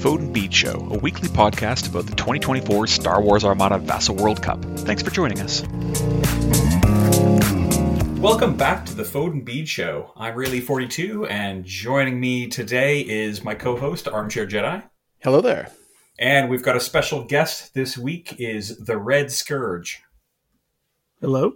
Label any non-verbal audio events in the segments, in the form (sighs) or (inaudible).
Fode and Beed Show, a weekly podcast about the 2024 Star Wars Armada Vassal World Cup. Thanks for joining us. Welcome back to the Fode and Beed Show. I'm raely42, and joining me today is my co-host Armchair Jedi. Hello there. And we've got a special guest this week is the Red Scourge. Hello.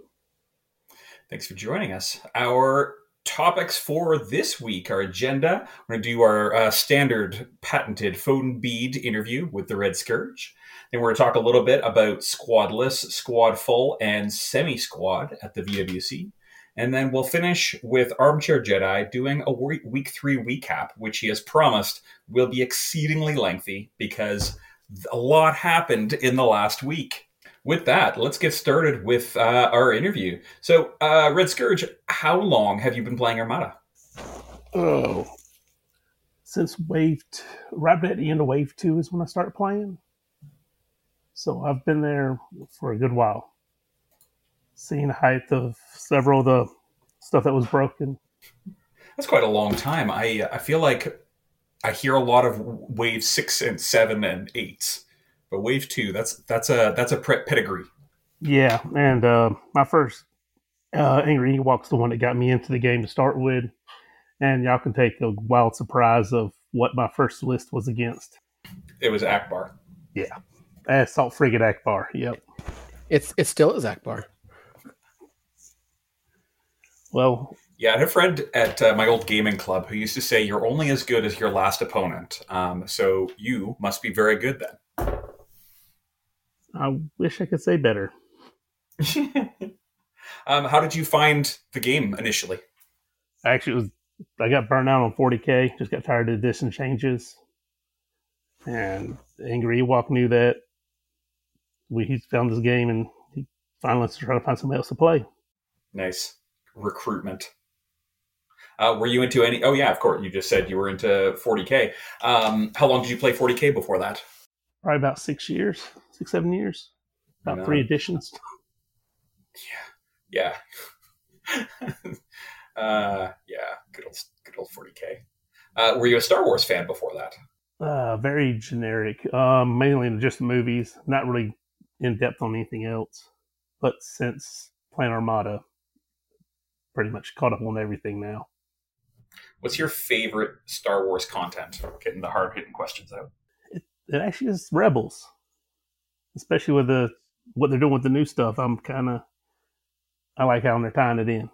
Thanks for joining us. Our topics for this week, our agenda. We're going to do our uh, standard patented Fode and Beed interview with the Red Scourge. Then we're going to talk a little bit about squadless, squad full, and semi squad at the VWC. And then we'll finish with Armchair Jedi doing a week three recap, which he has promised will be exceedingly lengthy because a lot happened in the last week with that, let's get started with uh, our interview. So, uh, Red Scourge, how long have you been playing Armada? Oh, since Wave, t- right at the end of Wave Two is when I started playing. So I've been there for a good while, seeing the height of several of the stuff that was broken. That's quite a long time. I I feel like I hear a lot of Wave Six and Seven and Eight but Wave Two, that's that's a that's a pedigree. Yeah, and uh, my first uh, Angry Ewok's the one that got me into the game to start with, and y'all can take a wild surprise of what my first list was against. It was Ackbar. Yeah, Assault Frigate Ackbar. Yep. It's it still is Ackbar. Well, yeah, I had a friend at uh, my old gaming club who used to say, "You're only as good as your last opponent." Um, so you must be very good then. I wish I could say better. (laughs) um, how did you find the game initially? Actually, was I got burned out on 40k. Just got tired of the distance changes, and Angry Ewok knew that. We he found this game, and he finally tried to find somebody else to play. Nice recruitment. Uh, were you into any? Oh yeah, of course. You just said you were into 40k. Um, how long did you play 40k before that? Probably about six years six, seven years. About three editions. (laughs) Yeah, yeah, (laughs) uh, yeah. Good old, good old 40k. Uh, were you a Star Wars fan before that? Uh, very generic. Um, mainly just the movies. Not really in depth on anything else. But since Plan Armada, pretty much caught up on everything now. What's your favorite Star Wars content? Getting the hard hitting questions out. It, it actually is Rebels especially with the what they're doing with the new stuff. I'm kind of I like how they're tying it in.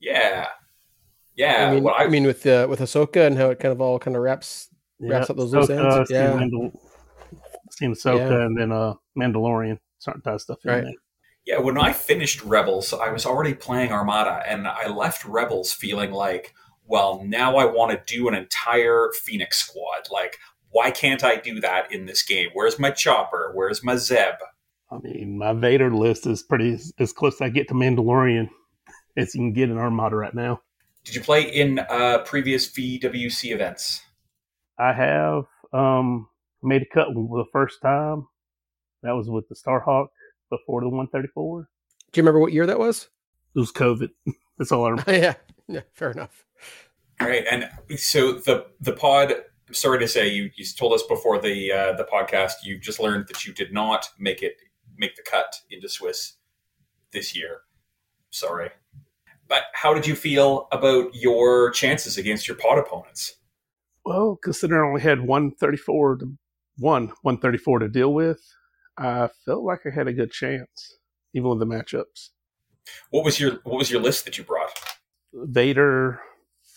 Yeah, yeah. I mean, well, I, I, mean with uh, with Ahsoka and how it kind of all kind of wraps wraps up those loose ends. Yeah, Mandal- seen Ahsoka yeah. and then uh, Mandalorian starting to tie stuff in right. there. Yeah, when I finished Rebels, I was already playing Armada, and I left Rebels feeling like, well, now I want to do an entire Phoenix squad. Like, why can't I do that in this game? Where's my chopper? Where's my Zeb? I mean, my Vader list is pretty as close as I get to Mandalorian (laughs) as you can get in Armada right now. Did you play in uh, previous VWC events? I have um, made a cut the first time. That was with the Starhawk before the 134. Do you remember what year that was? It was COVID. (laughs) That's all I remember. (laughs) yeah, yeah, fair enough. All right, and so the the pod sorry to say, you, you told us before the uh, the podcast you just learned that you did not make it make the cut into Swiss this year. Sorry, but how did you feel about your chances against your pod opponents? Well, considering I only had one thirty four to one one thirty four to deal with, I felt like I had a good chance, even with the matchups. What was your What was your list that you brought? Vader,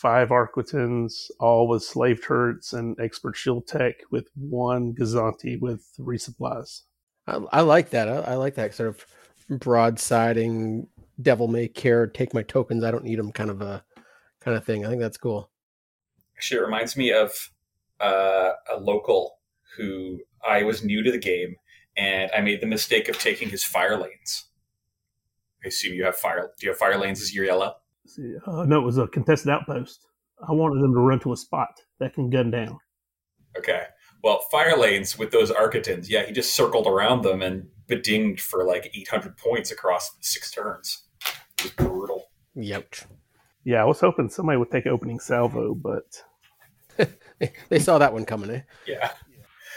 five Arquitens, all with slave turrets and expert shield tech, with one Gozanti with resupplies. I, I like that. I, I, like that sort of broadsiding, devil may care, take my tokens, I don't need them kind of a kind of thing. I think that's cool. Actually, it reminds me of uh, a local who I was new to the game, and I made the mistake of taking his fire lanes. I assume you have fire. Do you have fire lanes as your yellow? See, uh, no, it was a contested outpost. I wanted them to run to a spot that can gun down. Okay. Well, fire lanes with those Arquitens, yeah, he just circled around them and bedinged for like 800 points across six turns. It was brutal. Yep. Yeah, I was hoping somebody would take opening salvo, but (laughs) they saw that one coming, eh? Yeah.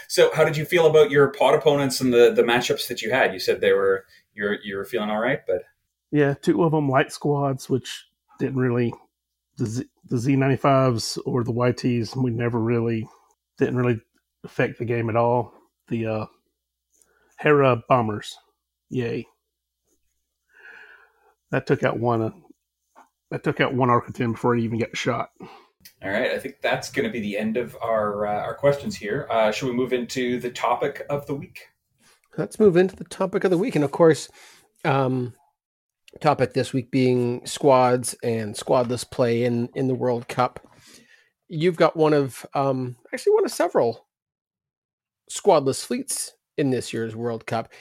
So, how did you feel about your pod opponents and the the matchups that you had? You said they were you're you're feeling all right, but Yeah, two of them light squads, which didn't really the Z, the Z95s or the YTs. We never really didn't really affect the game at all. The uh, Hera bombers, yay! That took out one. Uh, that took out one Arquitens before he even got shot. all right. I think that's going to be the end of our uh, our questions here. Uh, should we move into the topic of the week? Let's move into the topic of the week, and of course, um, topic this week being squads and squadless play in in the World Cup. You've got one of um, actually one of several squadless fleets in this year's World Cup,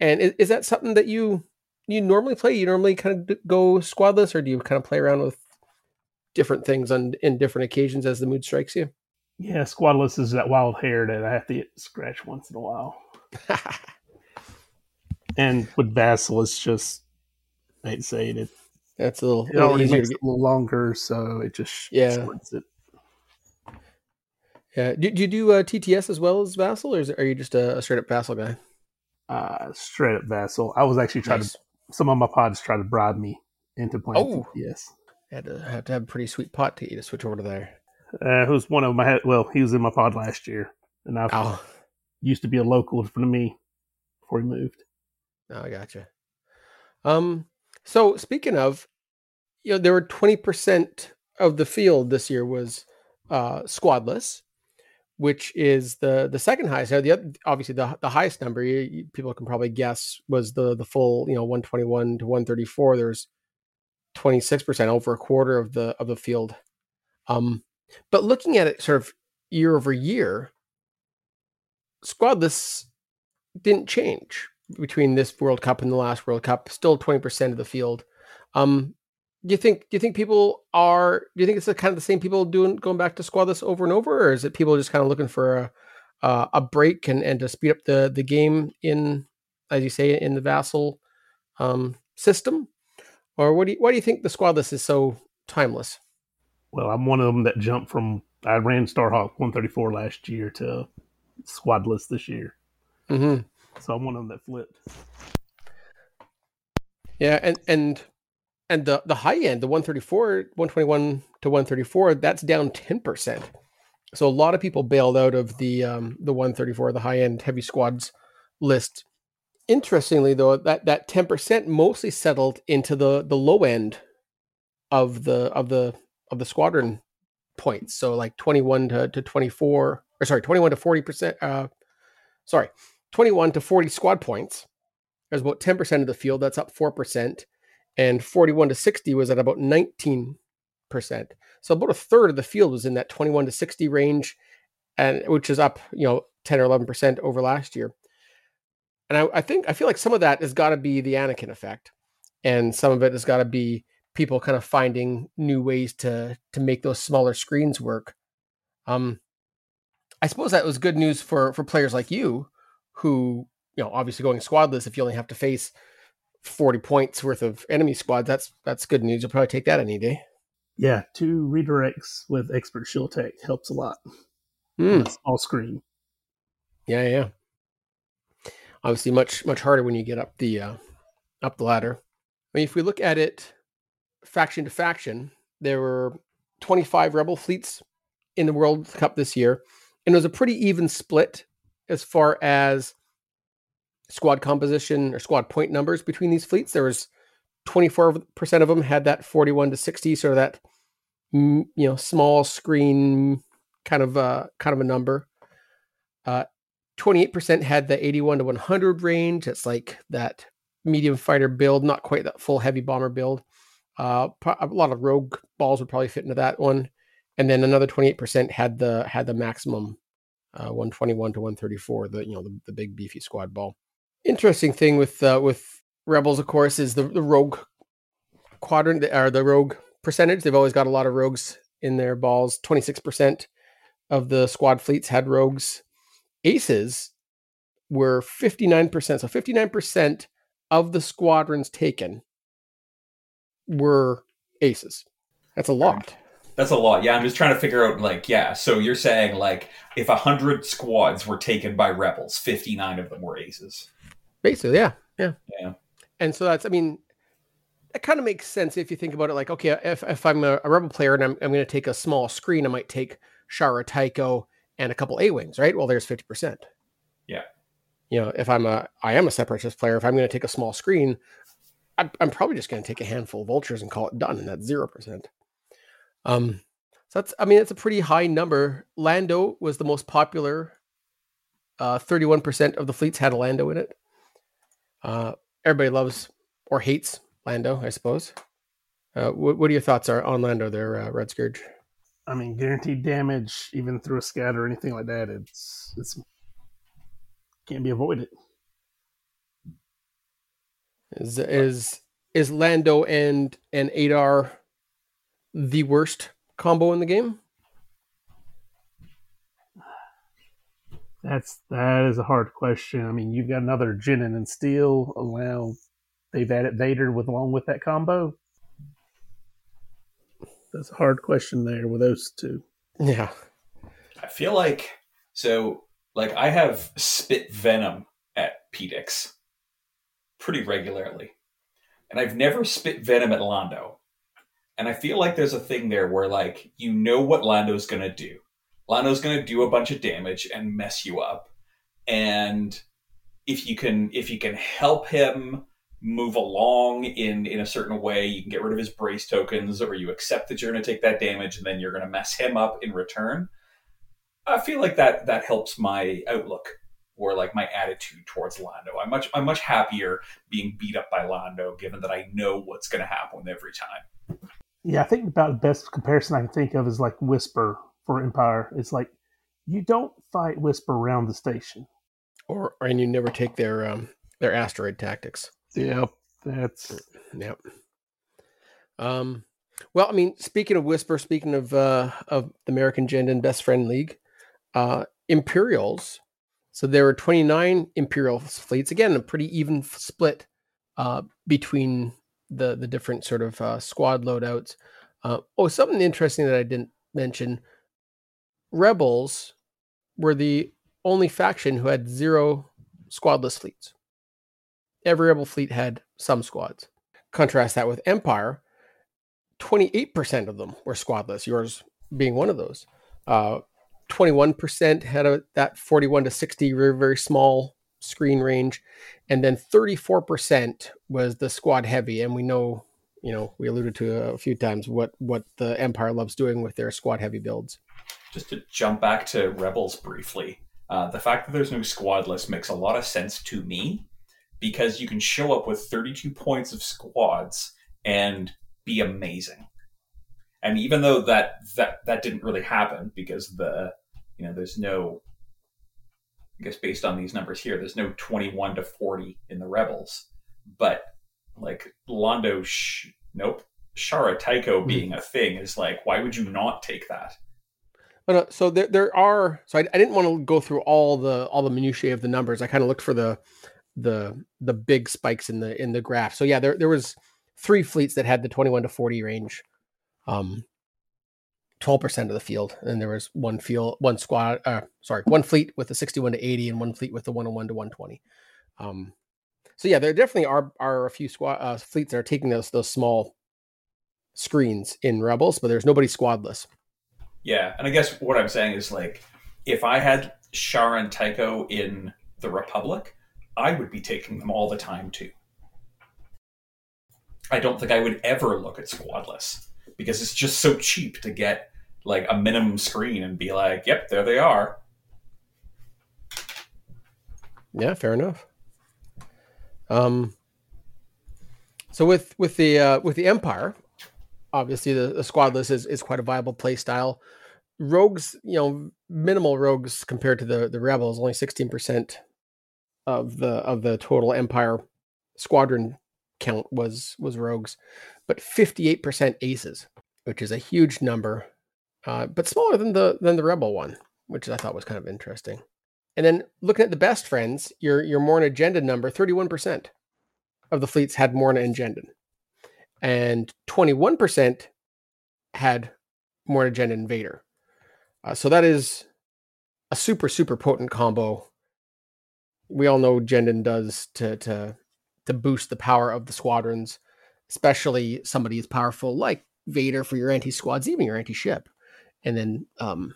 and is, is that something that you you normally play? You normally kind of go squadless, or do you kind of play around with different things on in different occasions as the mood strikes you? Yeah, squadless is that wild hair that I have to get scratched once in a while. (laughs) And with Vassal, it's just hate to say it, it, That's a little, it little already makes it a little longer, so it just Yeah. shortens it. Yeah. Do, do you do uh, TTS as well as Vassal, or is, are you just a, a straight up Vassal guy? Uh, straight up Vassal. I was actually trying Nice. to. Some of my pods tried to bribe me into playing Oh. TTS. Had to have to have a pretty sweet pot to eat to switch over to there. Uh, who's one of my well, he was in my pod last year, and I Oh, used to be a local for me before he moved. oh, I gotcha. Um, so speaking of, you know, there were twenty percent of the field this year was uh, squadless, which is the the second highest. Now, the obviously the the highest number you, you- people can probably guess was the the full you know one twenty one to one thirty four. There's twenty six percent, over a quarter of the of the field. Um, but looking at it sort of year over year, squadless didn't change between this World Cup and the last World Cup. Still twenty percent of the field. Um, do you think? Do you think people are? Do you think it's the kind of the same people doing going back to squadless over and over, or is it people just kind of looking for a uh, a break and and to speed up the the game in, as you say, in the vassal um, system, or what do you why do you think the squadless is so timeless? Well, I'm one of them that jumped from I ran Starhawk 134 last year to squadless this year, Mm-hmm. So I'm one of them that flipped. Yeah, and and and the the high end, the 134, 121 to 134, that's down 10%. So a lot of people bailed out of the um the 134, the high end heavy squads list. Interestingly though, that that 10% mostly settled into the the low end of the of the of the squadron points. So like 21 to, to 24, or sorry, 21 to 40%, uh sorry, 21 to 40 squad points. There's about 10% of the field, that's up 4%. And 41 to 60 was at about 19%. So about a third of the field was in that 21 to 60 range, and which is up, you know, 10 or 11% over last year. And I, I think I feel like some of that has got to be the Anakin effect. And some of it has got to be people kind of finding new ways to to make those smaller screens work. Um I suppose that was good news for for players like you who, you know, obviously going squadless if you only have to face 40 points worth of enemy squads, that's that's good news. You'll probably take that any day. Yeah, two redirects with expert shield tech helps a lot. Hmm. on a small screen. Yeah, yeah. Obviously, much much harder when you get up the uh, up the ladder. I mean, if we look at it faction to faction, there were 25 rebel fleets in the World Cup this year, and it was a pretty even split as far as squad composition or squad point numbers between these fleets. There was 24% of them had that 41 to 60, sort of that mm, you know small screen kind of uh kind of a number. Uh 28% had the 81 to 100 range. It's like that medium fighter build, not quite that full heavy bomber build. Uh, a lot of rogue balls would probably fit into that one, and then another 28% had the had the maximum uh, 121 to 134, the you know the, the big beefy squad ball. Interesting thing with uh, with rebels, of course, is the the rogue quadrant or the rogue percentage. They've always got a lot of rogues in their balls. 26% of the squad fleets had rogues aces were 59%. So 59% of the squadrons taken were aces. That's a lot. That's a lot. Yeah, I'm just trying to figure out, like, yeah. So you're saying, like, if a hundred squads were taken by rebels, 59 of them were aces. Basically, yeah, yeah, Yeah. And so that's, I mean, it kind of makes sense if you think about it. Like, okay, if, if I'm a, a rebel player and I'm, I'm going to take a small screen, I might take Shara Tycho and a couple A wings, right? Well, there's 50%. Yeah. You know, if I'm a, I am a separatist player, if I'm going to take a small screen, I'm, I'm probably just going to take a handful of vultures and call it done. And that's 0%. Um, so that's, I mean, it's a pretty high number. Lando was the most popular. Uh, 31% of the fleets had a Lando in it. Uh, everybody loves or hates Lando, I suppose. Uh, what, what are your thoughts are on Lando there, uh, Red Scourge? I mean, guaranteed damage, even through a scatter or anything like that. It's it's can't be avoided. Is is is Lando and and Adar the worst combo in the game? That's that is a hard question. I mean, you've got another Jendon and Stele. Allow they've added Vader with along with that combo. That's a hard question there with those two. Yeah. I feel like, so, like, I have spit venom at Pedix pretty regularly. And I've never spit venom at Lando. And I feel like there's a thing there where, like, you know what Lando's to do. Lando's to do a bunch of damage and mess you up. And if you can, if you can help him move along in in a certain way, you can get rid of his brace tokens, or you accept that you're to take that damage, and then you're to mess him up in return. I feel like that that helps my outlook or like my attitude towards Lando. I'm much I'm much happier being beat up by Lando, given that I know what's going to happen every time. Yeah, I think about the best comparison I can think of is like Whisper for Empire. It's like you don't fight Whisper around the station. Or and you never take their um their asteroid tactics. Yep, that's Yep. Um well, I mean, speaking of Whisper, speaking of uh of the American Jendon Best Friend League, uh Imperials. So there were 29 Imperial fleets. Again, a pretty even split uh between the the different sort of uh, squad loadouts. Uh, oh, something interesting that I didn't mention: Rebels were the only faction who had zero squadless fleets. Every Rebel fleet had some squads. Contrast that with Empire: twenty-eight percent of them were squadless. Yours being one of those. Uh, 21% had a that 41 to 60 very, very small screen range and then 34% was the squad heavy and we know you know we alluded to a few times what what the empire loves doing with their squad heavy builds Just to jump back to Rebels briefly, uh, the fact that there's no squad list makes a lot of sense to me because you can show up with 32 points of squads and be amazing. And even though that that that didn't really happen because the you know there's no I guess based on these numbers here there's no 21 to 40 in the rebels, but like Lando, sh- nope, Shara Tycho being a thing is like why would you not take that? but uh, so there, there are so I, I didn't want to go through all the all the minutiae of the numbers. I kind of looked for the the the big spikes in the in the graph. So yeah there, there was three fleets that had the 21 to 40 range. Um 12% of the field and there was one field one squad uh sorry one fleet with the 61 to 80 and one fleet with the 101 to 120 um so yeah there definitely are are a few squad uh, fleets that are taking those those small screens in rebels but there's nobody squadless Yeah, and I guess what I'm saying is like, if I had Shara and Tycho in the Republic, I would be taking them all the time too. I don't think I would ever look at Squadless because it's just so cheap to get like a minimum screen and be like, "Yep, there they are." Yeah, fair enough. Um, so with with the uh, with the Empire, obviously the, the squadless is, is quite a viable play style. Rogues, you know, minimal rogues compared to the the rebels, only sixteen percent of the of the total Empire squadron count was was rogues, but fifty eight percent aces, which is a huge number, uh, but smaller than the than the rebel one, which I thought was kind of interesting. And then looking at the best friends, your your Morna agenda number, 31% of the fleets had Morna and Jendon. And 21% had Morna Jend Invader. Uh, so that is a super super potent combo. We all know Jendon does to to to boost the power of the squadrons, especially somebody as powerful like Vader for your anti squads, even your anti ship, and then um,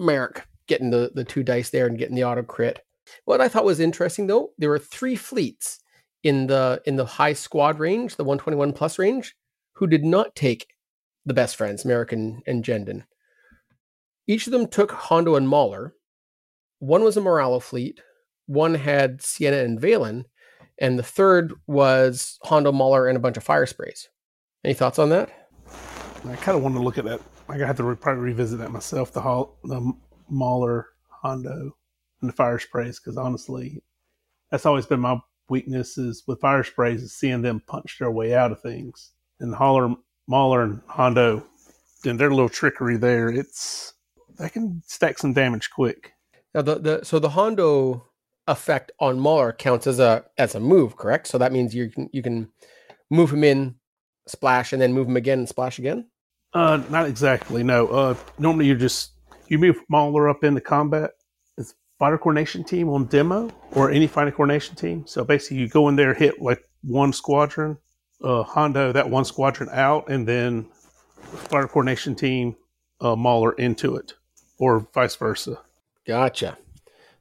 Maarek getting the the two dice there and getting the auto crit. What I thought was interesting though, there were three fleets in the in the high squad range, the 121 plus range, who did not take the best friends, Maarek and Jendon. Each of them took Hondo and Mauler. One was a Moralo fleet, one had Ciena and Valen, and the third was Hondo Mauler and a bunch of fire sprays. Any thoughts on that? I kind of want to look at that. I have to re- probably revisit that myself. The Hall, the Mauler, Hondo, and the fire sprays, because honestly, that's always been my weakness is with fire sprays is seeing them punch their way out of things. And Holler, Mauler, and Hondo, and their little trickery there, it's that can stack some damage quick. Now the, the so the Hondo effect on Mauler counts as a as a move, correct? So that means you can you can move him in, splash, and then move them again and splash again. Uh, not exactly. No. Uh, normally you're just you move Mauler up into combat. It's fighter coordination team on demo or any fighter coordination team. So basically, you go in there, hit like one squadron, uh, Hondo that one squadron out, and then fighter coordination team uh, Mauler into it, or vice versa. Gotcha.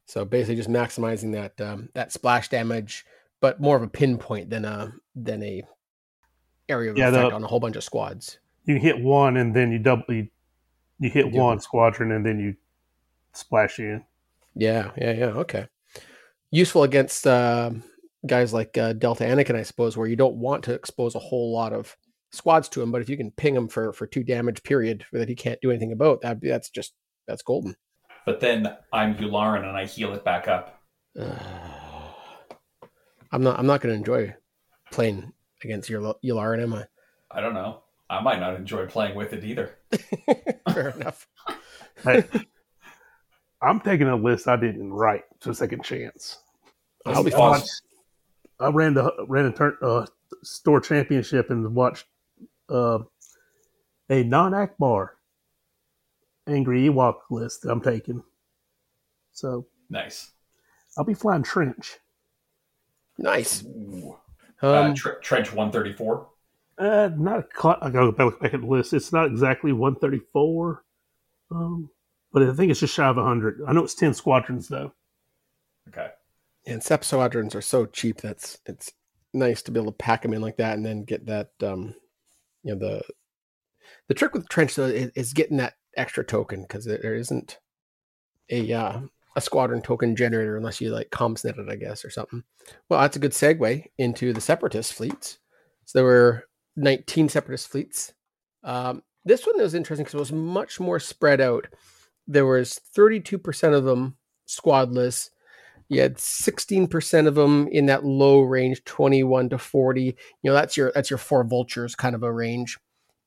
So basically, just maximizing that um, that splash damage, but more of a pinpoint than a than a area of Yeah, effect the- on a whole bunch of squads. You hit one, and then you double. You, you hit You do. one squadron, and then you splash in. Yeah, yeah, yeah. Okay. Useful against um guys like uh, Delta Anakin, I suppose, where you don't want to expose a whole lot of squads to him, but if you can ping him for for two damage period that he can't do anything about, that that's just that's golden. But then I'm Yularen and I heal it back up. (sighs) I'm not. I'm not going to enjoy playing against your Yularen, am I? I don't know. I might not enjoy playing with it either. (laughs) (laughs) Fair enough. Hey, I'm taking a list I didn't write to a second chance. I'll be fine. I ran the ran a turn, uh, store championship and watched uh, a non Ackbar angry Ewok list that I'm taking. So Nice. I'll be flying trench. Nice. Ooh. Um, uh, Tre- Trench 134. Uh, not a cl- I gotta go back, back at the list. It's not exactly 134, um, but I think it's just shy of 100. I know it's 10 squadrons though. Okay. and Sep squadrons are so cheap. That's it's nice to be able to pack them in like that and then get that. Um, you know the the trick with trench though is, is getting that extra token because there isn't a uh, a squadron token generator unless you like Comms Net it, I guess, or something. Well, that's a good segue into the separatist fleets. So there were 19 separatist fleets. Um, this one was interesting because it was much more spread out. There was 32% of them squadless. You had 16% of them in that low range, 21 to 40. You know, that's your that's your four vultures kind of a range.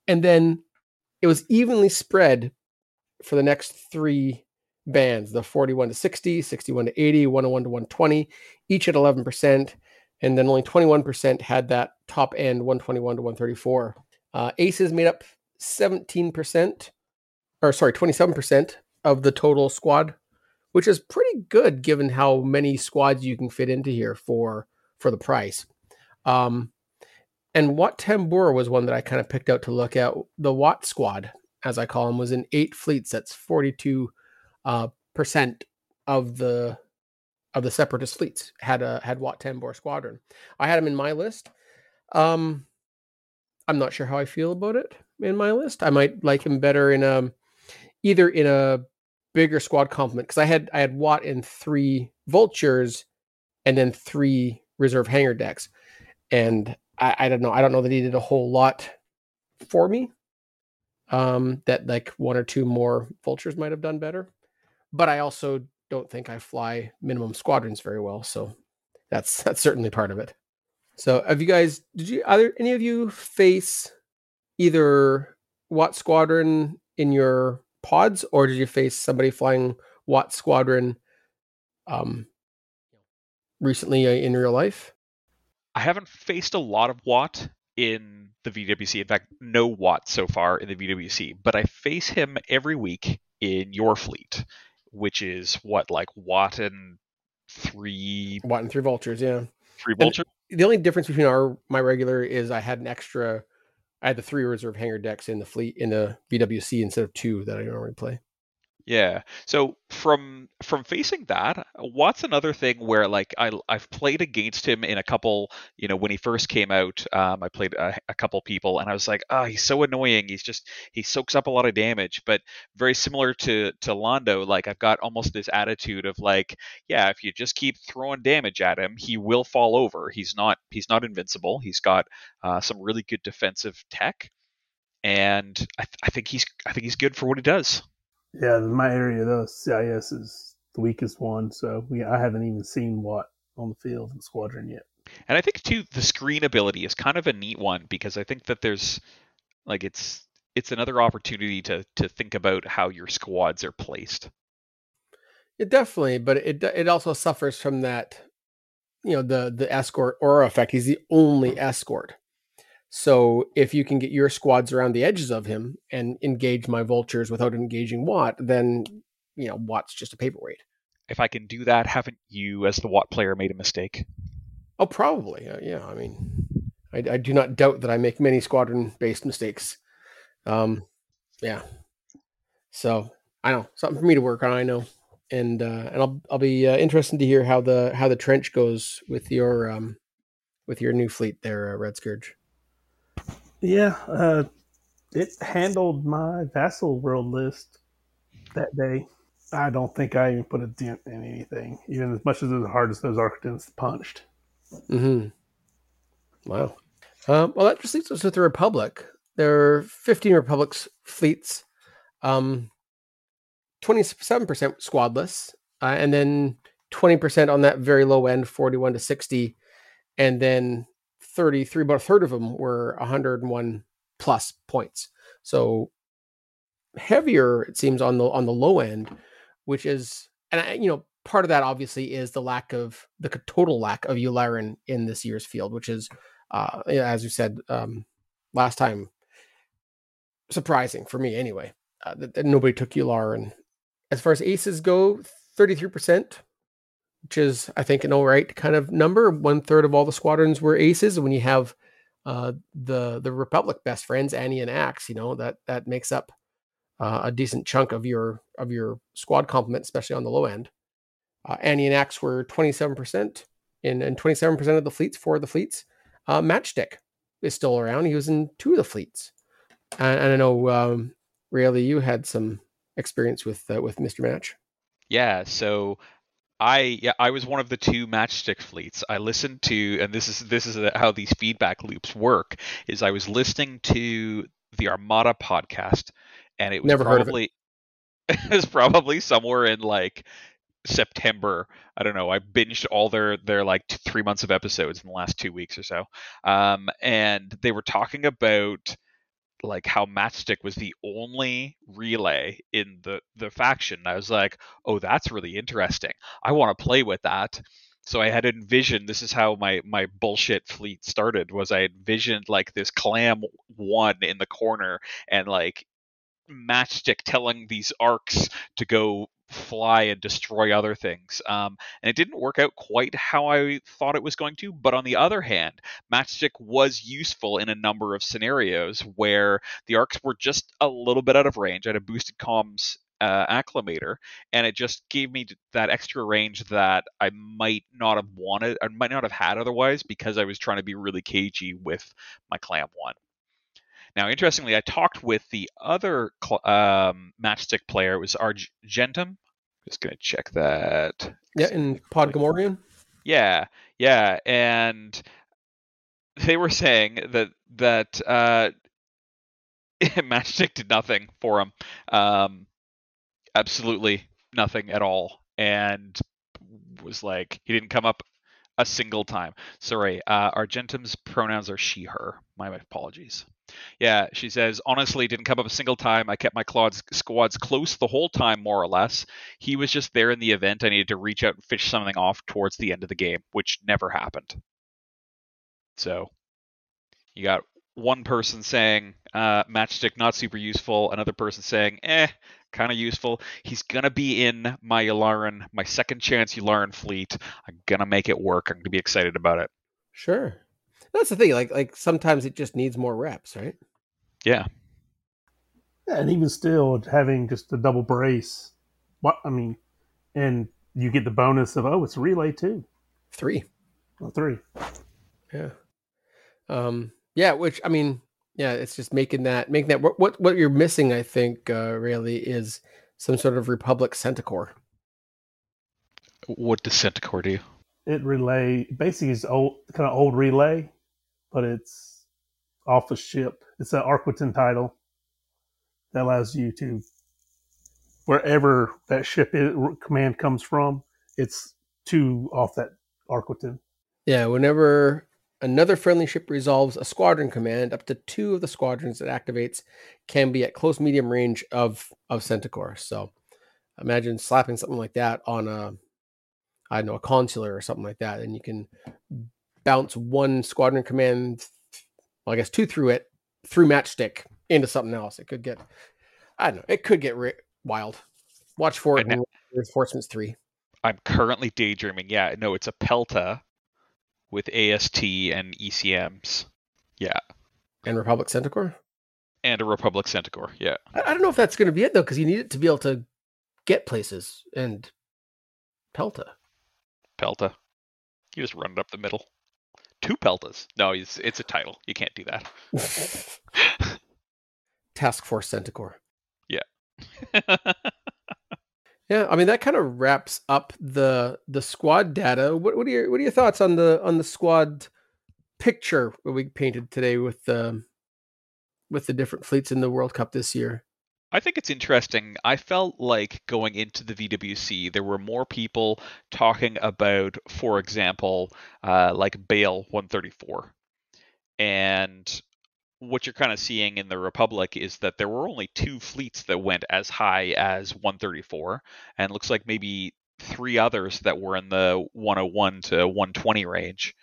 And then it was evenly spread for the next three bands, the 41 to 60, 61 to 80, 101 to 120, each at 11%. And then only 21% had that top end 121 to 134. Uh, aces made up 17%, or sorry, 27% of the total squad which is pretty good given how many squads you can fit into here for for the price. Um, and Wat Tambor was one that I kind of picked out to look at. The Wat squad, as I call them, was in eight fleets. That's forty two uh, percent of the of the separatist fleets had a had Wat Tambor squadron. I had him in my list. Um, I'm not sure how I feel about it in my list. I might like him better in a either in a bigger squad complement because I had I had Wat in three vultures and then three reserve hangar decks. And I, I don't know. I don't know that he did a whole lot for me. Um, that like one or two more vultures might have done better. But I also don't think I fly minimum squadrons very well. So that's that's certainly part of it. So have you guys did you either any of you face either Wat squadron in your pods, or did you face somebody flying Wat Squadron um, recently uh, in real life? I haven't faced a lot of Wat. in the VWC. In fact, no Wat so far in the VWC, but I face him every week in your fleet, which is what like Wat and three Wat and three vultures, yeah. Three vultures. The only difference between our my regular is I had an extra. I had the three reserve hangar decks in the fleet in the VWC instead of two that I normally play. Yeah. So from from facing that, what's another thing where like I I've played against him in a couple, you know, when he first came out, um, I played a, a couple people and I was like, oh, he's so annoying. He's just he soaks up a lot of damage. But very similar to to Lando, like I've got almost this attitude of like, yeah, if you just keep throwing damage at him, he will fall over. He's not he's not invincible. He's got uh, some really good defensive tech, and I, th- I think he's I think he's good for what he does. Yeah, my area though, CIS is the weakest one, so we I haven't even seen what on the field in squadron yet. And I think too the screen ability is kind of a neat one because I think that there's like it's it's another opportunity to to think about how your squads are placed. It definitely, but it it also suffers from that, you know, the the escort aura effect. He's the only mm-hmm. escort. So if you can get your squads around the edges of him and engage my vultures without engaging Wat, then you know Wat's just a paperweight. If I can do that, haven't you, as the Wat player, made a mistake? Oh, probably. Uh, yeah. I mean, I, I, do not doubt that I make many squadron-based mistakes. Um, yeah. So I know something for me to work on. I know, and uh, and I'll I'll be uh, interested to hear how the how the trench goes with your um with your new fleet there, uh, Red Scourge. Yeah, uh, it handled my vassal world list that day. I don't think I even put a dent in anything, even as much as as hard as those Arquitens punched. Hmm. Wow. Um, well, that just leaves us with the Republic. There are 15 Republic's fleets, um, 27% squadless, uh, and then 20% on that very low end, 41 to 60, and then 33, about a third of them were 101 plus points. So heavier, it seems, on the on the low end, which is, and I, you know, part of that obviously is the lack of the total lack of Yularen in this year's field, which is, uh, as you said um, last time, surprising for me anyway. Uh, that, that, nobody took Yularen. As far as aces go, 33% which is I think an all right kind of number. One third of all the squadrons were aces. When you have uh, the the Republic best friends, Annie and Axe, you know that that makes up uh, a decent chunk of your of your squad complement, especially on the low end. Uh, Annie and Axe were twenty seven percent, in, and twenty seven percent of the fleets for the fleets. Uh, Matchstick is still around. He was in two of the fleets, and, and I know um, raely you had some experience with uh, with Mr. Match. Yeah, so I yeah I was one of the two matchstick fleets. I listened to and this is this is how these feedback loops work. Is I was listening to the Armada podcast, and it was Never probably it. (laughs) it was probably somewhere in like September. I don't know. I binged all their their like two, three months of episodes in the last two weeks or so, um, and they were talking about like how Matchstick was the only relay in the the faction. I was like, oh, that's really interesting. I want to play with that. So I had envisioned this is how my my bullshit fleet started. Was I envisioned like this clam one in the corner and like Matchstick telling these arcs to go fly and destroy other things. Um, and it didn't work out quite how I thought it was going to. But on the other hand, Matchstick was useful in a number of scenarios where the arcs were just a little bit out of range. I had a boosted comms uh, acclimator, and it just gave me that extra range that I might not have wanted, I might not have had otherwise, because I was trying to be really cagey with my clam one. Now, interestingly, I talked with the other um, matchstick player. It was Argentum. Just gonna check that. Yeah, in Podgomorian. Yeah, yeah, and they were saying that that uh, (laughs) Matchstick did nothing for him. Um, absolutely nothing at all, and was like he didn't come up a single time. Sorry, uh, Argentum's pronouns are she/her. My apologies. Yeah, she says, honestly, didn't come up a single time. I kept my quads, squads close the whole time, more or less. He was just there in the event. I needed to reach out and fish something off towards the end of the game, which never happened. So, You got one person saying uh, matchstick not super useful, another person saying eh, kind of useful. He's gonna be in my Yularen, my second chance Yularen fleet. I'm gonna make it work. I'm gonna be excited about it. Sure. That's the thing. Like like sometimes it just needs more reps, right? Yeah. Yeah, and even still, having just a double brace, what I mean, and you get the bonus of oh, it's relay too, Three. oh, three. Yeah. Um, yeah, which I mean, yeah, it's just making that making that what what, what you're missing, I think, uh, raely is some sort of Republic Centaur. What does Centaur do? It relay basically is old kind of old relay, but it's off a ship. It's an Arquitens title that allows you to wherever that ship is, command comes from, it's two off that Arquitens. Yeah, whenever another friendly ship resolves a squadron command, up to two of the squadrons it activates can be at close medium range of of Centaur. So imagine slapping something like that on a I don't know, a consular or something like that, and you can bounce one squadron command, well, I guess two through it, through matchstick into something else. It could get, I don't know, it could get ri- wild. Watch for it Reinforcements 3. I'm currently daydreaming. Yeah, no, it's a Pelta with AST and ECMs. Yeah, And Republic Centaur? and a Republic Centaur. Yeah. I, I don't know if that's going to be it, though, because you need it to be able to get places and Pelta. Pelta. You just run it up the middle. Two Peltas. No, it's, it's a title. You can't do that. (laughs) Task Force Centaur. Yeah, (laughs) yeah, I mean that kind of wraps up the the squad data. What, what are your what are your thoughts on the on the squad picture that we painted today with the with the different fleets in the World Cup this year? I think it's interesting. I felt like going into the VWC, there were more people talking about, for example, uh, like Bail 134. And what you're kind of seeing in the Republic is that there were only two fleets that went as high as 134, and looks like maybe three others that were in the 101 to 120 range.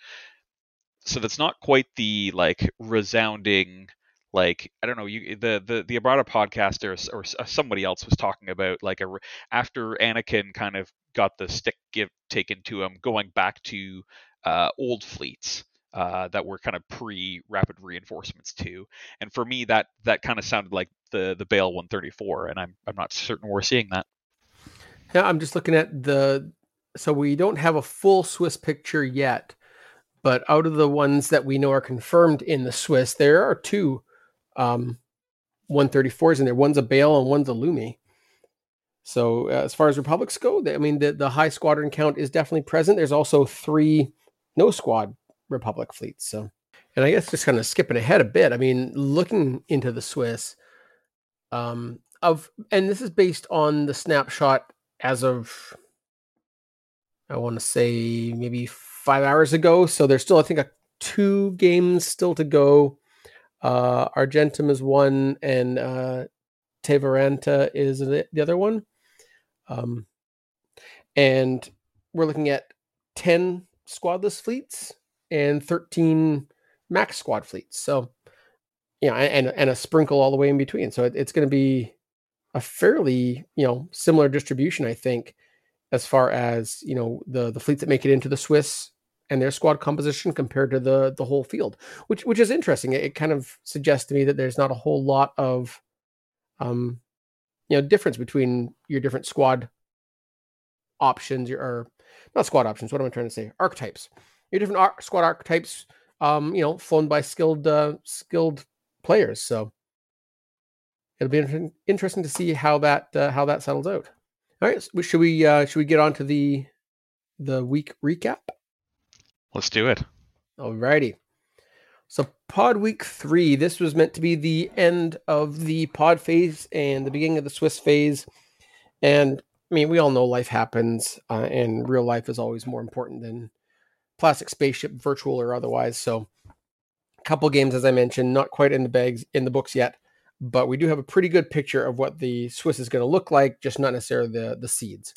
So that's not quite the like resounding like I don't know you the the the Armada podcast or, or somebody else was talking about like a after Anakin kind of got the stick give taken to him going back to uh, old fleets uh, that were kind of pre rapid reinforcements too. And for me that that kind of sounded like the the Bail 134 and I'm I'm not certain we're seeing that. Yeah, I'm just looking at the so we don't have a full Swiss picture yet, but out of the ones that we know are confirmed in the Swiss, there are two um 134s in there. One's a Bail and one's a Lumi. So uh, as far as republics go, they, I mean the the high squadron count is definitely present. There's also three no squad republic fleets. So and I guess just kind of skipping ahead a bit. I mean, looking into the Swiss um of and this is based on the snapshot as of I want to say maybe 5 hours ago. So there's still I think a two games still to go. Uh, Argentum is one, and uh, Teveranta is the, the other one. Um, and we're looking at 10 squadless fleets and 13 max squad fleets. So, yeah, and, and a sprinkle all the way in between. So it, it's going to be a fairly, you know, similar distribution, I think, as far as, you know, the, the fleets that make it into the Swiss and their squad composition compared to the the whole field, which which is interesting. It, it, kind of suggests to me that there's not a whole lot of, um, you know, difference between your different squad options, your or not squad options. What am I trying to say? Archetypes. Your different ar- squad archetypes, um, you know, flown by skilled uh, skilled players. So it'll be inter- interesting to see how that uh, how that settles out. All right, so should we uh, should we get on to the the week recap? Let's do it. Alrighty. So pod week three, this was meant to be the end of the pod phase and the beginning of the Swiss phase. And I mean, we all know life happens, uh, and real life is always more important than plastic spaceship, virtual or otherwise. So, a couple games, as I mentioned, not quite in the bags in the books yet, but we do have a pretty good picture of what the Swiss is going to look like, just not necessarily the the seeds.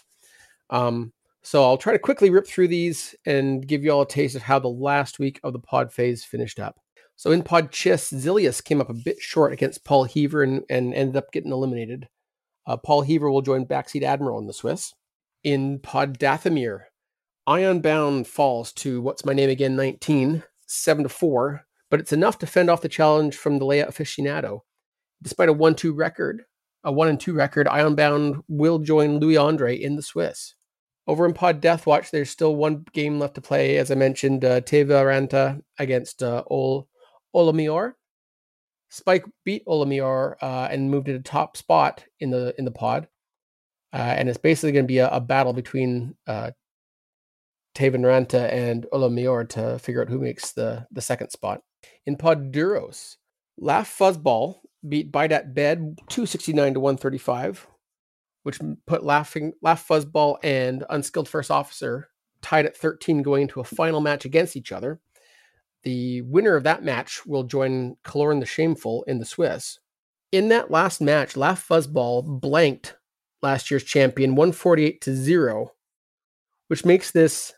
Um, so I'll try to quickly rip through these and give you all a taste of how the last week of the pod phase finished up. So in Pod Chess, Zilius came up a bit short against Paul Heaver and, and ended up getting eliminated. Uh, Paul Heaver will join Backseat Admiral in the Swiss. In Pod Dathomir, Ironbound falls to what's my name again, 19, 7 to 4, but it's enough to fend off the challenge from the Leia aficionado. Despite a 1 2 record, a 1 and 2 record, Ironbound will join Louis Andre in the Swiss. Over in Pod Deathwatch, there's still one game left to play. As I mentioned, uh, Teva Ranta against uh, Ol Olamior. Spike beat Olamior uh, and moved to the top spot in the in the pod, uh, and it's basically going to be a, a, battle between uh, Taven Ranta and Olamior to figure out who makes the the second spot. In Pod Duros, Laugh Fuzzball beat Bite at Bed 269 to 135 which put Laughing Laugh Fuzzball and Unskilled First Officer tied at 13 going into a final match against each other. The winner of that match will join Kaloran the Shameful in the Swiss. In that last match, Laugh Fuzzball blanked last year's champion 148 to 0, which makes this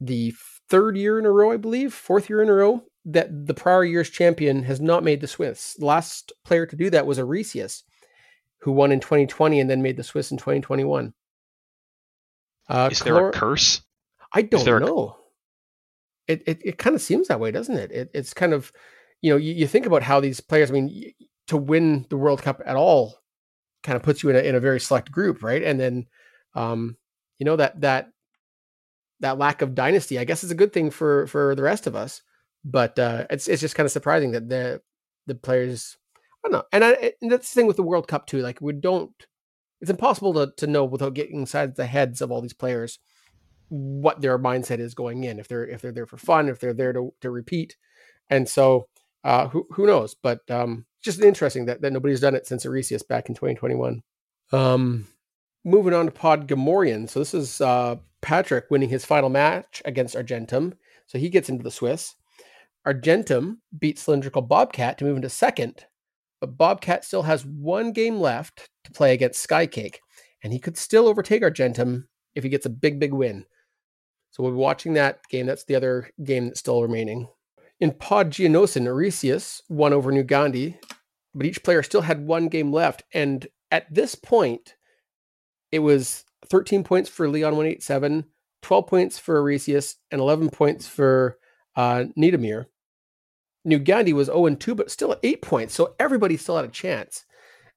the third year in a row, I believe, fourth year in a row that the prior year's champion has not made the Swiss. The last player to do that was Aresius who won in 2020 and then made the Swiss in 2021. Uh, Is there a curse? I don't know. A... It it, it kind of seems that way, doesn't it? it it's kind of, you know, you, you think about how these players. I mean, to win the World Cup at all, kind of puts you in a in a very select group, right? And then, um, you know that that that lack of dynasty, I guess, is a good thing for for the rest of us. But uh, it's it's just kind of surprising that the the players I don't know. And, I, and that's the thing with the World Cup too. Like we don't. It's impossible to to know without getting inside the heads of all these players what their mindset is going in. If they're if they're there for fun, if they're there to to repeat, and so uh, who who knows? But um, just interesting that that nobody's done it since Aresius back in 2021. Um, moving on to Pod Gamorrean. So this is uh, Patrick winning his final match against Argentum. So he gets into the Swiss. Argentum beats Cylindrical Bobcat to move into second but Bobcat still has one game left to play against Skycake, and he could still overtake Argentum if he gets a big, big win. So we'll be watching that game. That's the other game that's still remaining. In Pod Geonosian, Aresius won over New Gandhi, but each player still had one game left. And at this point, it was 13 points for Leon 187, 12 points for Aresius, and 11 points for uh, Niedermir. New Gandhi was 0 2, but still at eight points. So everybody still had a chance.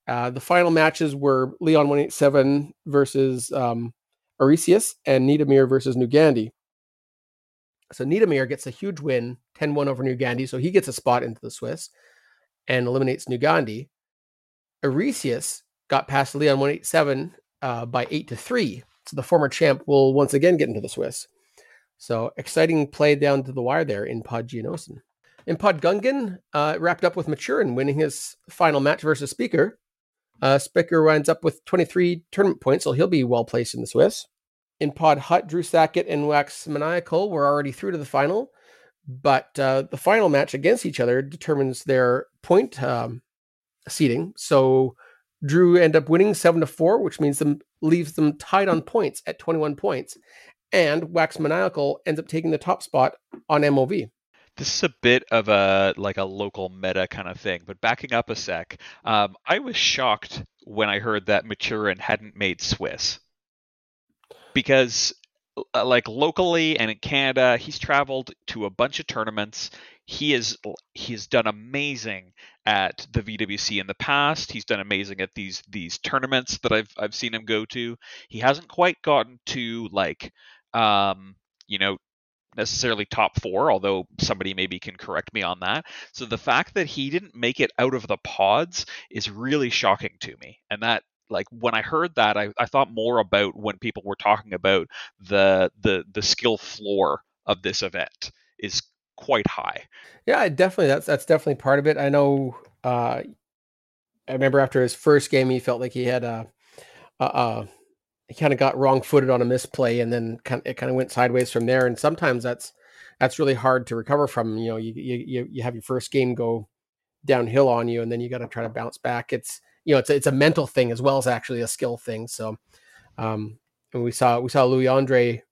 Uh, the final matches were Leon 187 versus um, and Niedermir versus New Gandhi. So Niedermir gets a huge win, 10 1 over New Gandhi. So he gets a spot into the Swiss and eliminates New Gandhi. Aresius got past Leon 187 uh, by 8 to 3. So the former champ will once again get into the Swiss. So exciting play down to the wire there in Pod In Pod Gungan, uh, wrapped up with Maturin winning his final match versus Speaker. Uh, Speaker winds up with 23 tournament points, so he'll be well placed in the Swiss. In Pod Hutt, Drew Sackett and Wax Maniacal were already through to the final, but uh, the final match against each other determines their point um, seating. So Drew end up winning seven to four, which means them leaves them tied on points at 21 points, and Wax Maniacal ends up taking the top spot on MOV. This is a bit of a like a local meta kind of thing, but backing up a sec, um, I was shocked when I heard that Maturin hadn't made Swiss because uh, like locally and in Canada, he's traveled to a bunch of tournaments. He is he's done amazing at the VWC in the past. He's done amazing at these these tournaments that I've I've seen him go to. He hasn't quite gotten to like um you know necessarily top four, although somebody maybe can correct me on that. So the fact that he didn't make it out of the pods is really shocking to me. And that like when I heard that, I, I thought more about when people were talking about the the the skill floor of this event is quite high. Yeah, definitely. That's that's definitely part of it. I know. Uh, I remember after his first game, he felt like he had a, a, a he kind of got wrong footed on a misplay and then kind of, it kind of went sideways from there. And sometimes that's that's really hard to recover from. You know, you you you have your first game go downhill on you, and then you got to try to bounce back. It's you know it's a, it's a mental thing as well as actually a skill thing. So, um, and we saw we saw Louis Andre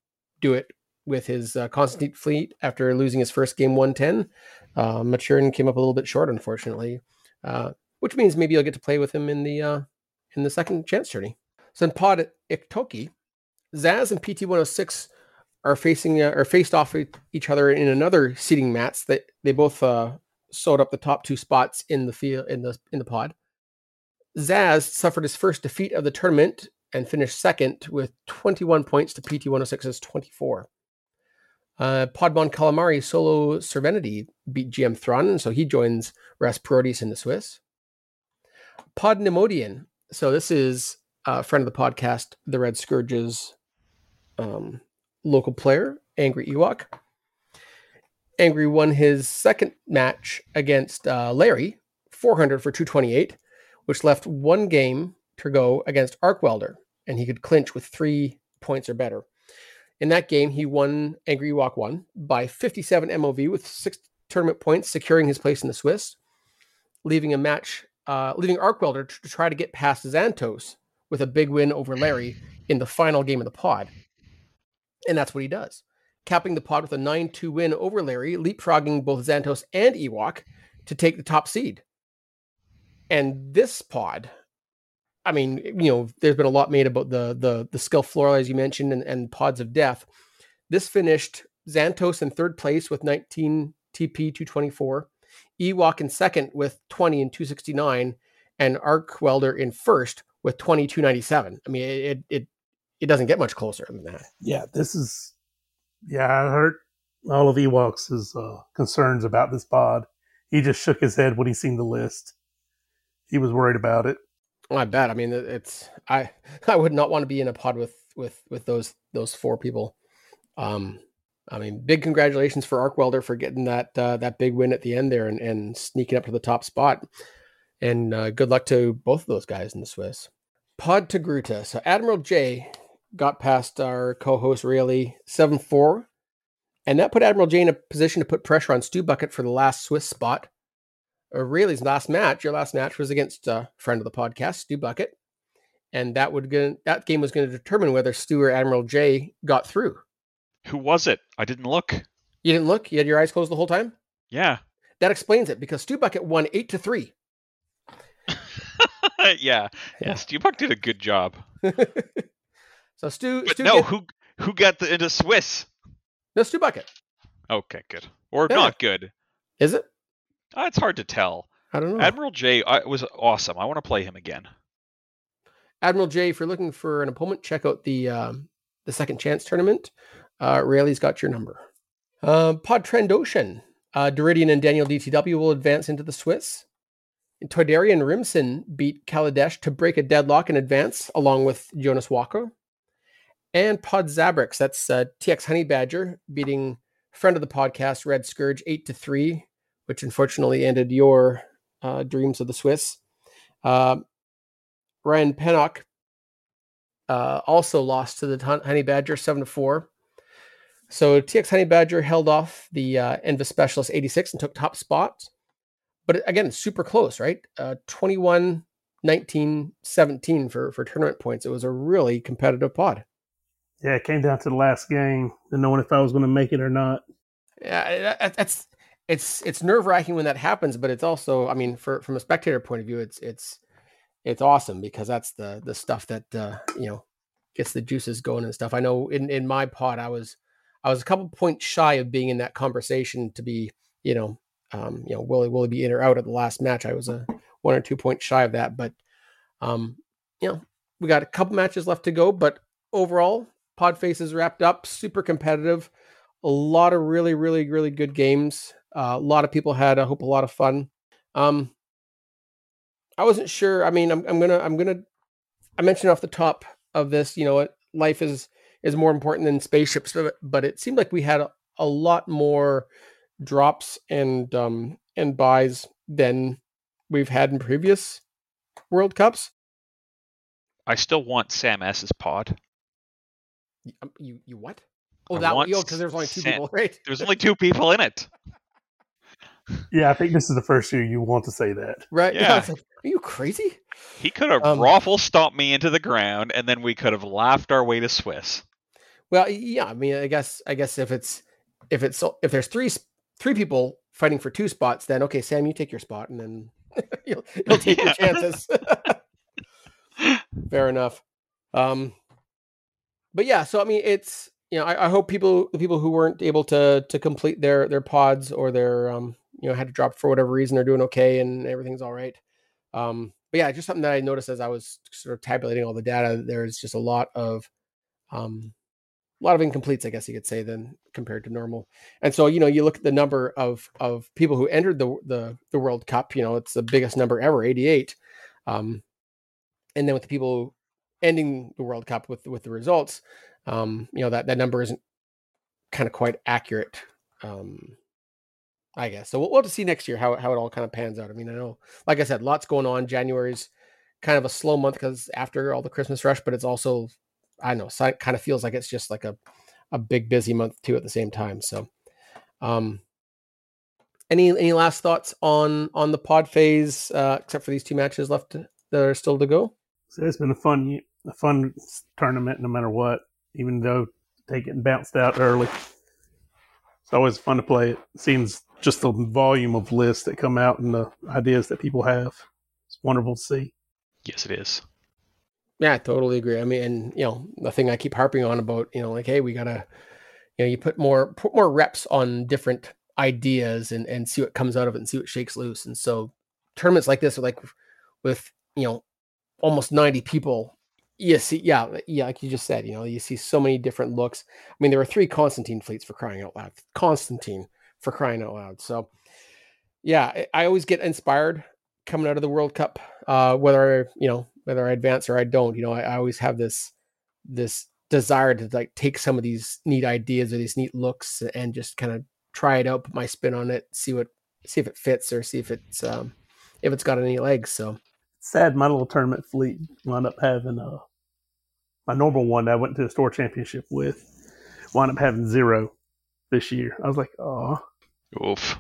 do it with his uh, Constantine fleet after losing his first game 110. Uh, Maturin came up a little bit short, unfortunately, uh, which means maybe you'll get to play with him in the uh, in the second chance tourney. So in Pod Iktotchi, Zaz and PT106 are facing uh, are faced off each other in another seating mats that they both uh, sewed up the top two spots in the field in the in the pod. Zaz suffered his first defeat of the tournament and finished second with 21 points to PT 106's 24. Uh, Podmon Calamari solo Serenity beat GM Thron, so he joins Raspurotis in the Swiss. Pod Neimoidian, so this is a friend of the podcast, The Red Scourge's um, local player, Angry Ewok. Angry won his second match against uh, Larry, 400 for 228, which left one game to go against Arc Welder, and he could clinch with three points or better. In that game, he won Angry Ewok 1 by 57 MOV with six tournament points, securing his place in the Swiss, leaving a match, uh, leaving Arc Welder to, to try to get past Xantos with a big win over Larry in the final game of the pod. And that's what he does capping the pod with a 9 2 win over Larry, leapfrogging both Xantos and Ewok to take the top seed. And this pod, I mean, you know, there's been a lot made about the the the skill floor, as you mentioned, and, and pods of death. This finished Xantos in third place with 19 TP 224, Ewok in second with 20 and 269, and Arc Welder in first with 2297. I mean, it it it doesn't get much closer than that. Yeah, this is yeah, I heard all of Ewok's uh, concerns about this pod. He just shook his head when he seen the list. He was worried about it. Oh, I bet. I mean, it's I (laughs) I would not want to be in a pod with with with those those four people. Um, I mean, big congratulations for Arc Welder for getting that uh, that big win at the end there and, and sneaking up to the top spot. And uh, good luck to both of those guys in the Swiss. Pod Togruta. So Admiral J got past our co-host raely 7-4. And that put Admiral J in a position to put pressure on Stu Bucket for the last Swiss spot. Uh, raely's last match, your last match was against a friend of the podcast, Stu Bucket. And that would gonna, that game was going to determine whether Stu or Admiral J got through. Who was it? I didn't look. You didn't look? You had your eyes closed the whole time? Yeah. That explains it because Stu Bucket won 8 to 3. (laughs) yeah. Yeah, Stu Bucket did a good job. (laughs) So Stu, But Stu no, get- who who got the, into Swiss? no Stu Bucket. Okay, good. Or Yeah. not good. Is it? Uh, it's hard to tell. I don't know. Admiral J I, was awesome. I want to play him again. Admiral J, if you're looking for an opponent, check out the um, the second chance tournament. Uh, raely's got your number. Uh, Pod Trandoshan, uh, Doridian and Daniel DTW will advance into the Swiss. Toydarian Rimson beat Kaladesh to break a deadlock in advance, along with Jonas Walker. And Pod Zabrix, that's uh, TX Honey Badger beating friend of the podcast Red Scourge eight to three, which unfortunately ended your uh, dreams of the Swiss. Uh, Ryan Pennock uh, also lost to the Hon- Honey Badger seven to four. So TX Honey Badger held off the uh, Envis Specialist 86 and took top spot. But again, super close, right? Uh, 21, 19, 17 for, for tournament points. It was a really competitive pod. Yeah, it came down to the last game, and knowing if I was going to make it or not. Yeah, that- that's it's it's nerve wracking when that happens, but it's also, I mean, for from a spectator point of view, it's it's it's awesome because that's the the stuff that uh, you know gets the juices going and stuff. I know in in my pod, I was I was a couple points shy of being in that conversation to be, you know, um, you know, will he will he be in or out at the last match? I was a one or two points shy of that, but um, you know, we got a couple matches left to go, but overall, pod faces wrapped up, super competitive a lot of really, really, really good games. Uh, a lot of people had, I hope, a lot of fun. Um, I wasn't sure. I mean, I'm, I'm gonna, I'm gonna. I mentioned off the top of this, you know, life is is more important than spaceships, but, but it seemed like we had a, a lot more drops and um and buys than we've had in previous World Cups. I still want Sam S's pod. You, um, you, you what? Oh, I that want one. because there's only two Sam- people, right? There's only two people in it. (laughs) Yeah, I think this is the first year you want to say that. Right? (laughs) Yeah. I like, Are you crazy? He could have Um, raffle stomped me into the ground, and then we could have laughed our way to Swiss. Well, yeah. I mean, I guess I guess if it's if it's if there's three three people fighting for two spots, then okay, Sam, you take your spot, and then (laughs) you'll, (laughs) you'll take your chances. (laughs) Fair enough. Um, but yeah, so I mean, it's you know, I, I, hope people the people who weren't able to to complete their their pods or their um you know had to drop for whatever reason are doing okay and everything's all right. Um, but yeah, just something that I noticed as I was sort of tabulating all the data. There's just a lot of um a lot of incompletes, I guess you could say, then compared to normal. And so, you know, you look at the number of of people who entered the the, the World Cup. You know, it's the biggest number ever, 88. Um, and then with the people ending the World Cup with with the results, um, you know that that number isn't kind of quite accurate. Um, I guess so. We'll, we'll have to see next year how how it all kind of pans out. I mean, I know, like I said, lots going on. January's kind of a slow month because after all the Christmas rush, but it's also I know, so it kind of feels like it's just like a a big busy month too at the same time. So, um, any any last thoughts on on the pod phase uh, except for these two matches left to, that are still to go? So it's been a fun a fun tournament no matter what, even though they getting bounced out early. It's always fun to play it. it. Seems just the volume of lists that come out and the ideas that people have. It's wonderful to see. Yes, it is. Yeah, I totally agree. I mean, and you know, the thing I keep harping on about, you know, like, hey, we gotta, you know, you put more put more reps on different ideas and and see what comes out of it and see what shakes loose. And so tournaments like this are like with you know almost 90 people you see yeah yeah like you just said you know you see so many different looks i mean there were three constantine fleets for crying out loud constantine for crying out loud so yeah i always get inspired coming out of the world cup uh whether you know whether I advance or I don't. You know, I, I always have this this desire to like take some of these neat ideas or these neat looks and just kind of try it out, put my spin on it, see what see if it fits or see if it's um if it's got any legs. So sad my little tournament fleet wound up having uh my normal one that I went to the store championship with wound up having zero this year. I was like, oh Oof.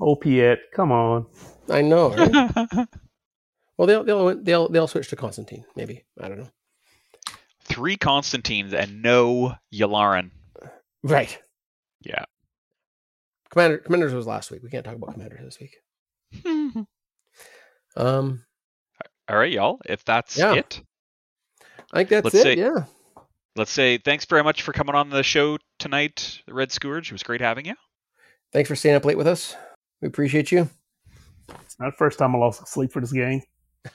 Oh Piett, come on. I know, right? (laughs) Well, they'll they'll they'll they'll switch to Constantine. Maybe I don't know. Three Constantines and no Yularen. Right. Yeah. Commander Commanders was last week. We can't talk about Commanders this week. (laughs) um. All right, y'all. If that's yeah. it, I think that's let's it. Say, yeah. Let's say thanks very much for coming on the show tonight, Red Scourge. It was great having you. Thanks for staying up late with us. We appreciate you. It's not the first time I lost sleep for this game.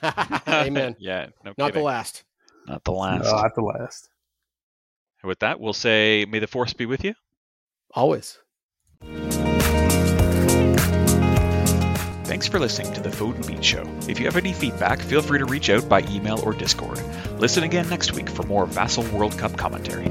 (laughs) Amen. yeah, no not kidding. the last. Not the last. No, not the last. And with that, we'll say, "May the force be with you." Always. Thanks for listening to the Fode and Beed Show. If you have any feedback, feel free to reach out by email or Discord. Listen again next week for more Vassal World Cup commentary.